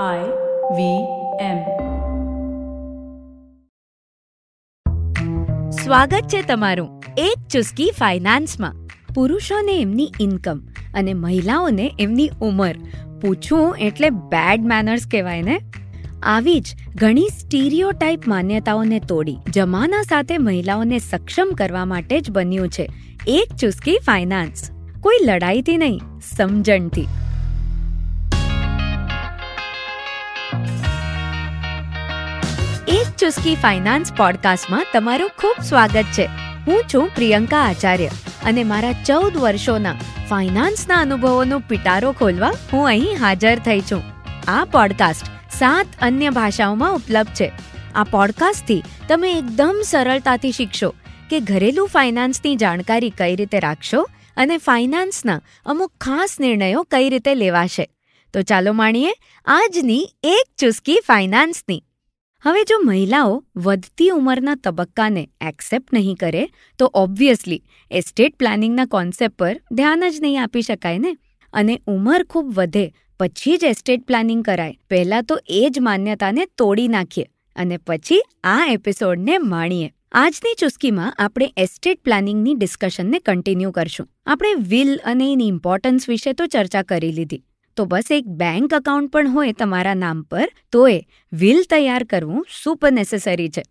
I V M. સ્વાગત છે તમારું એક ચુસ્કી ફાઇનાન્સમાં. પુરુષોને એમની ઇન્કમ અને મહિલાઓને એમની ઉંમર. પૂછવું એટલે બેડ મેનર્સ કહેવાય ને? આવી જ ઘણી સ્ટીરિયોટાઇપ માન્યતાઓને તોડી જમાના સાથે મહિલાઓને સક્ષમ કરવા માટે જ બન્યું છે એક ચુસ્કી ફાઇનાન્સ. કોઈ લડાઈથી નહીં, સમજણથી. એક ચુસ્કી ફાઇનાન્સ પોડકાસ્ટમાં તમારું ખૂબ સ્વાગત છે. હું છું પ્રિયંકા આચાર્ય અને મારા ચૌદ વર્ષોના ફાઇનાન્સના અનુભવોનો પિટારો ખોલવા હું અહીં હાજર થઈ છું. આ પોડકાસ્ટ સાત અન્ય ભાષાઓમાં ઉપલબ્ધ છે. આ પોડકાસ્ટથી તમે એકદમ સરળતાથી શીખશો કે ઘરેલું ફાઇનાન્સની જાણકારી કઈ રીતે રાખશો અને ફાઇનાન્સના અમુક ખાસ નિર્ણયો કઈ રીતે લેવાશે. તો ચાલો માણીએ આજની એક ચુસ્કી ફાઇનાન્સની. હવે જો મહિલાઓ વધતી ઉંમરના તબક્કાને એક્સેપ્ટ નહીં કરે, તો ઓબ્વિયસલી એસ્ટેટ પ્લાનિંગના કોન્સેપ્ટ પર ધ્યાન જ નહીં આપી શકાય ને? અને ઉંમર ખૂબ વધે પછી જ એસ્ટેટ પ્લાનિંગ કરાય. પહેલાં તો એ જ માન્યતાને તોડી નાખીએ અને પછી આ એપિસોડને માણીએ. આજની ચુસ્કીમાં આપણે એસ્ટેટ પ્લાનિંગની ડિસ્કશનને કન્ટિન્યુ કરશું. આપણે વિલ અને એની ઇમ્પોર્ટન્સ વિશે તો ચર્ચા કરી લીધી. તો બસ એક બેંક એકાઉન્ટ પણ હોય તમારા નામ પર, તો એ વિલ તૈયાર કરવું સુપર નેસેસરી છે.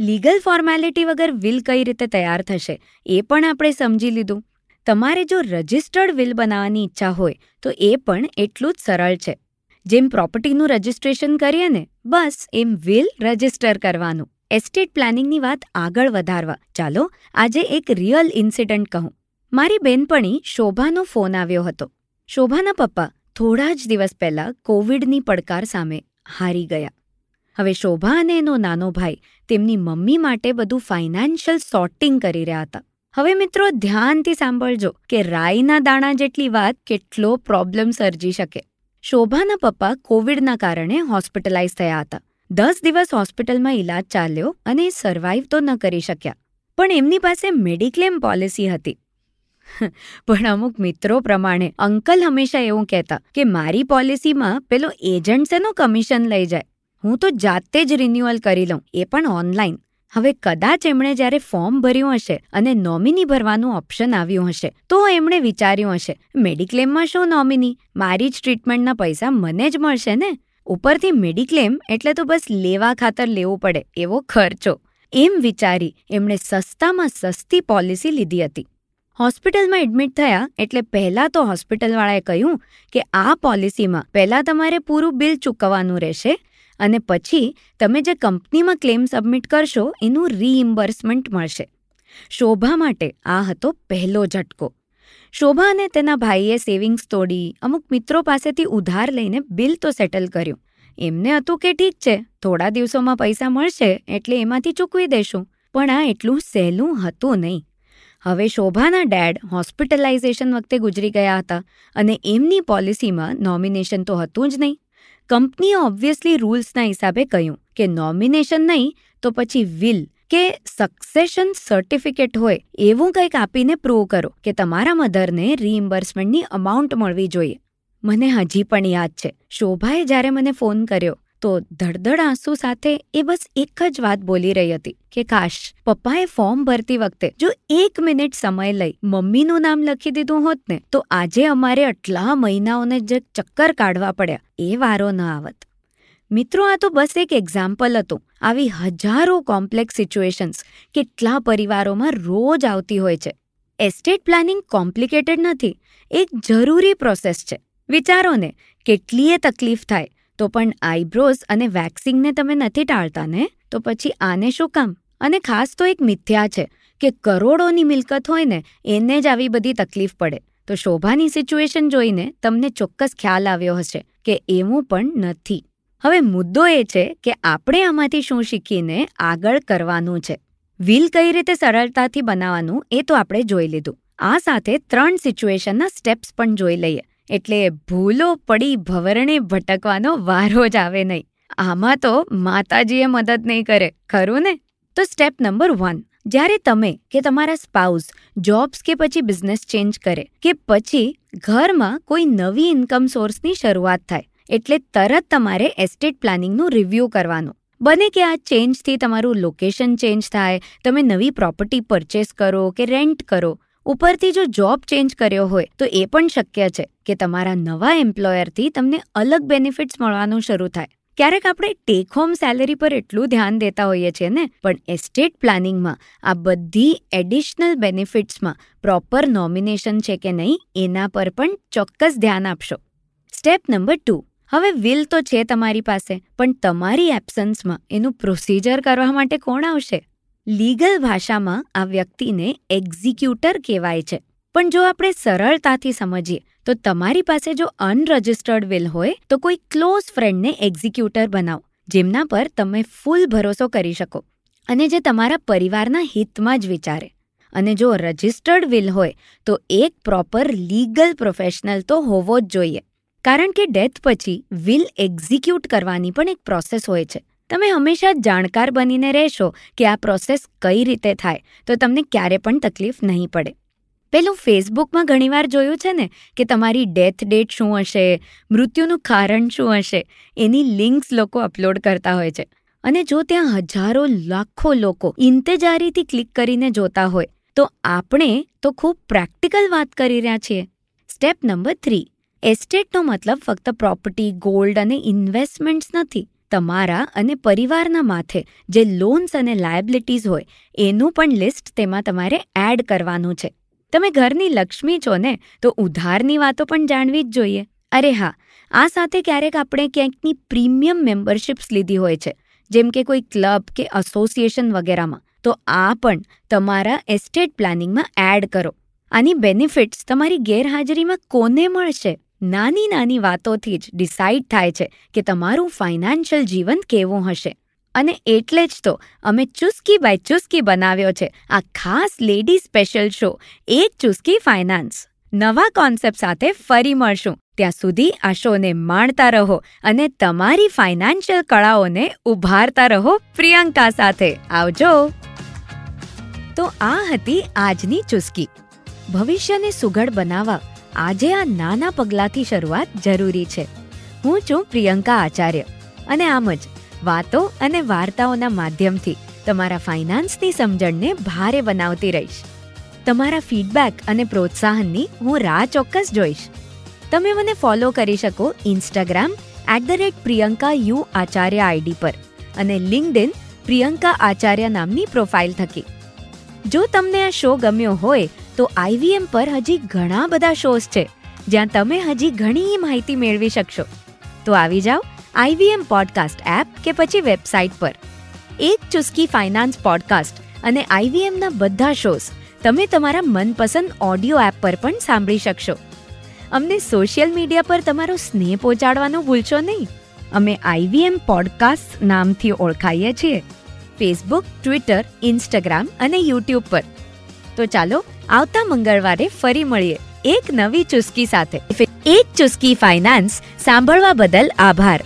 લીગલ ફોર્મેલિટી વગર વિલ કઈ રીતે તૈયાર થશે, એ પણ આપણે સમજી લીધું. તમારે જો રજિસ્ટર્ડ વિલ બનાવવાની ઈચ્છા હોય, તો એ પણ એટલું જ સરળ છે. જેમ પ્રોપર્ટીનું રજિસ્ટ્રેશન કરીએ ને, બસ એમ વિલ રજિસ્ટર કરવાનું. એસ્ટેટ પ્લાનિંગની વાત આગળ વધારવા. ચાલો, આજે એક રિયલ ઇન્સિડન્ટ કહું. મારી બેનપણી શોભાનો ફોન આવ્યો હતો. શોભાના પપ્પા થોડા જ દિવસ પહેલા કોવિડની પડકાર સામે હારી ગયા. હવે શોભા અને એનો નાનો ભાઈ તેમની મમ્મી માટે બધું ફાઇનાન્શિયલ સોર્ટિંગ કરી રહ્યા હતા. હવે મિત્રો ધ્યાનથી સાંભળજો કે રાઈના દાણા જેટલી વાત કેટલો પ્રોબ્લેમ સર્જી શકે. શોભાના પપ્પા કોવિડના કારણે હોસ્પિટલાઇઝ થયા હતા. દસ દિવસ હોસ્પિટલમાં ઇલાજ ચાલ્યો અને સર્વાઈવ તો ન કરી શક્યા. પણ એમની પાસે મેડિક્લેમ પોલિસી હતી. પણ અમુક મિત્રો પ્રમાણે અંકલ હંમેશા એવું કહેતા કે મારી પોલિસીમાં પેલો એજન્ટ શેનો કમિશન લઈ જાય. હું તો જાતે જ રિન્યુઅલ કરી લઉં, એ પણ ઓનલાઈન. હવે કદાચ એમણે જ્યારે ફોર્મ ભર્યું હશે અને નોમિની ભરવાનું ઓપ્શન આવ્યું હશે, તો એમણે વિચાર્યું હશે, મેડિક્લેમમાં શું નોમિની? મારી જ ટ્રીટમેન્ટના પૈસા મને જ મળશે ને? ઉપરથી મેડિક્લેમ એટલે તો બસ લેવા ખાતર લેવું પડે એવો ખર્ચો. એમ વિચારી એમણે સસ્તામાં સસ્તી પોલિસી લીધી હતી. હોસ્પિટલમાં એડમિટ થયા એટલે પહેલાં તો હોસ્પિટલવાળાએ કહ્યું કે આ પોલિસીમાં પહેલાં તમારે પૂરું બિલ ચૂકવવાનું રહેશે અને પછી તમે જે કંપનીમાં ક્લેમ સબમિટ કરશો એનું રીઇમ્બર્સમેન્ટ મળશે. શોભા માટે આ હતો પહેલો ઝટકો. શોભા અને તેના ભાઈએ સેવિંગ્સ તોડી, અમુક મિત્રો પાસેથી ઉધાર લઈને બિલ તો સેટલ કર્યું. એમને હતું કે ઠીક છે, થોડા દિવસોમાં પૈસા મળશે એટલે એમાંથી ચૂકવી દેશું. પણ આ એટલું સહેલું હતું નહીં. હવે શોભાના ડેડ હોસ્પિટલાઇઝેશન વખતે ગુજરી ગયા હતા અને એમની પોલિસીમાં નોમિનેશન તો હતું જ નહીં. કંપનીએ ઓબ્વિયસલી રૂલ્સના હિસાબે કહ્યું કે નોમિનેશન નહીં તો પછી વિલ કે સક્સેશન સર્ટિફિકેટ હોય એવું કંઈક આપીને પ્રૂવ કરો કે તમારા મધરને રીઇમ્બર્સમેન્ટની અમાઉન્ટ મળવી જોઈએ. મને હજી પણ યાદ છે. શોભાએ જ્યારે મને ફોન કર્યો તો ધડધડ આંસુ સાથે એ બસ એક જ વાત બોલી રહી હતી કે કાશ પપ્પાએ ફોર્મ ભરતી વખતે જો એક મિનિટ સમય લઈ મમ્મીનું નામ લખી દીધું હોત ને, તો આજે અમારે આટલા મહિનાઓને જે ચક્કર કાઢવા પડ્યા, એ વારો ન આવત. મિત્રો, આ તો બસ એક એક્ઝામ્પલ હતું. આવી હજારો કોમ્પ્લેક્સ સિચ્યુએશન્સ કેટલા પરિવારોમાં રોજ આવતી હોય છે. એસ્ટેટ પ્લાનિંગ કોમ્પ્લિકેટેડ નથી. એક જરૂરી પ્રોસેસ છે. વિચારો ને કેટલીય તકલીફ થાય. તો પણ આઈબ્રોઝ અને વેક્સિંગને તમે નથી ટાળતા ને તો પછી આને શું કામ? અને ખાસ તો એક મિથ્યા છે કે કરોડોની મિલકત હોય ને એને જ આવી બધી તકલીફ પડે. તો શોભાની સિચ્યુએશન જોઈને તમને ચોક્કસ ખ્યાલ આવ્યો હશે કે એવું પણ નથી. હવે મુદ્દો એ છે કે આપણે આમાંથી શું શીખીને આગળ કરવાનું છે. વ્હીલ કઈ રીતે સરળતાથી બનાવવાનું એ તો આપણે જોઈ લીધું. આ સાથે ત્રણ સિચ્યુએશનના સ્ટેપ્સ પણ જોઈ લઈએ. એટલે ભૂલો પડી ભવરણે ભટકવાનો વારો જ આવે નહીં. આમાં તો માતાજીએ મદદ નહીં કરે, ખરું ને? તો સ્ટેપ નંબર વન જ્યારે તમે કે તમારા સ્પાઉસ જોબ્સ કે પછી બિઝનેસ ચેન્જ કરે, કે પછી ઘરમાં કોઈ નવી ઇન્કમ સોર્સની શરૂઆત થાય, એટલે તરત તમારે એસ્ટેટ પ્લાનિંગનું રિવ્યૂ કરવાનું. બને કે આ ચેન્જથી તમારું લોકેશન ચેન્જ થાય, તમે નવી પ્રોપર્ટી પરચેસ કરો કે રેન્ટ કરો ઉપરથી જો જોબ ચેન્જ કર્યો હોય, તો એ પણ શક્ય છે કે તમારા નવા એમ્પ્લોયરથી તમને અલગ બેનિફિટ્સ મળવાનું શરૂ થાય. ક્યારેક આપણે ટેક હોમ સેલેરી પર એટલું ધ્યાન દેતા હોઈએ છીએ ને, પણ એસ્ટેટ પ્લાનિંગમાં આ બધી એડિશનલ બેનિફિટ્સમાં પ્રોપર નોમિનેશન છે કે નહીં, એના પર પણ ચોક્કસ ધ્યાન આપશો. સ્ટેપ નંબર ટુ હવે વિલ તો છે તમારી પાસે, પણ તમારી એબ્સન્સમાં એનું પ્રોસિજર કરવા માટે કોણ આવશે? લીગલ ભાષામાં આ વ્યક્તિને એક્ઝિક્યુટર કહેવાય છે. પણ જો આપણે સરળતાથી સમજીએ, તો તમારી પાસે જો અનરજિસ્ટર્ડ વિલ હોય, તો કોઈ ક્લોઝ ફ્રેન્ડને એક્ઝિક્યુટર બનાવો, જેમના પર તમે ફૂલ ભરોસો કરી શકો. અને જે તમારા પરિવારના હિતમાં જ વિચારે. અને જો રજિસ્ટર્ડ વિલ હોય, તો એક પ્રોપર લીગલ પ્રોફેશનલ તો હોવો જ જોઈએ. કારણ કે ડેથ પછી વિલ એક્ઝિક્યુટ કરવાની પણ એક પ્રોસેસ હોય છે. તમે હંમેશા જાણકાર બનીને રહેશો કે આ પ્રોસેસ કઈ રીતે થાય, તો તમને ક્યારે પણ તકલીફ નહીં પડે. પેલું ફેસબુકમાં ઘણીવાર જોયું છે ને, કે તમારી ડેથ ડેટ શું હશે, મૃત્યુનું કારણ શું હશે, એની લિંક્સ લોકો અપલોડ કરતા હોય છે. અને જો ત્યાં હજારો, લાખો લોકો ઇંતજારીથી ક્લિક કરીને જોતા હોય, તો આપણે તો ખૂબ પ્રેક્ટિકલ વાત કરી રહ્યા છીએ. Step number three. એસ્ટેટનો મતલબ ફક્ત પ્રોપર્ટી, ગોલ્ડ અને ઇન્વેસ્ટમેન્ટ્સ નથી. તમારા અને પરિવારના માથે જે લોન્સ અને લાયબિલિટીઝ હોય, એનું પણ લિસ્ટ તેમાં તમારે એડ કરવાનું છે. તમે ઘરની લક્ષ્મી છો ને, તો ઉધારની વાતો પણ જાણવી જ જોઈએ. અરે હા, આ સાથે ક્યારેક આપણે ક્યાંકની પ્રીમિયમ મેમ્બરશિપ્સ લીધી હોય છે, જેમ કે કોઈ ક્લબ કે એસોસિએશન વગેરેમાં, તો આ પણ તમારા એસ્ટેટ પ્લાનિંગમાં એડ કરો. આની બેનિફિટ્સ તમારી ગેરહાજરીમાં કોને મળશે? નાની નાની વાતોથી જ ડિસાઇડ થાય છે કે તમારું ફાઇનાન્શિયલ જીવન કેવું હશે. અને એટલે જ તો અમે ચુસ્કી બાય ચુસ્કી બનાવ્યો છે. આ ખાસ લેડી સ્પેશિયલ શો એક ચુસ્કી ફાઇનાન્સ નવા કોન્સેપ્ટ સાથે ફરી મળશું. ત્યાં સુધી આ શોને માણતા રહો અને તમારી ફાઇનાન્શિયલ કળાઓને ઉભારતા રહો પ્રિયંકા સાથે. આવજો. તો આ હતી આજની ચુસ્કી. ભવિષ્યને સુઘડ બનાવવા આજે આ નાના પગલાંથી શરૂઆત જરૂરી છે. હું છું પ્રિયંકા આચાર્ય અને આમ જ વાતો અને વાર્તાઓના માધ્યમથી તમારા ફાઇનાન્સની સમજણને ભારે બનાવતી રહીશ. તમારા ફીડબેક અને પ્રોત્સાહનની હું રાહ ચોક્કસ જોઈશ. તમે મને ફોલો કરી શકો Instagram at the rate Priyanka U Acharya ID પર અને લિંકડિન પ્રિયંકા આચાર્ય નામની પ્રોફાઇલ થકી. જો તમને આ શો ગમ્યો હોય તો આઈવીએમ પર હજી ઘણા બધા શોઝ છે, જ્યાં તમે હજી ઘણી માહિતી મેળવી શકશો. તો આવી જાઓ આઈવીએમ પોડકાસ્ટ એપ કે પછી વેબસાઇટ પર. એક ચુસ્કી ફાઇનાન્સ પોડકાસ્ટ અને આઈવીએમના બધા શોઝ તમે તમારા મનપસંદ ઓડિયો એપ પર પણ સાંભળી શકશો. અમને સોશિયલ મીડિયા પર તમારો સ્નેહ પહોંચાડવાનું ભૂલશો નહીં. અમે આઈવીએમ પોડકાસ્ટ નામથી ઓળખાઈએ છીએ. ફેસબુક, ટ્વિટર, ઇન્સ્ટાગ્રામ અને યુટ્યુબ પર. તો ચાલો આવતા મંગળવારે ફરી મળીએ એક નવી ચુસ્કી સાથે. એક ચુસ્કી ફાઇનાન્સ સાંભળવા બદલ આભાર.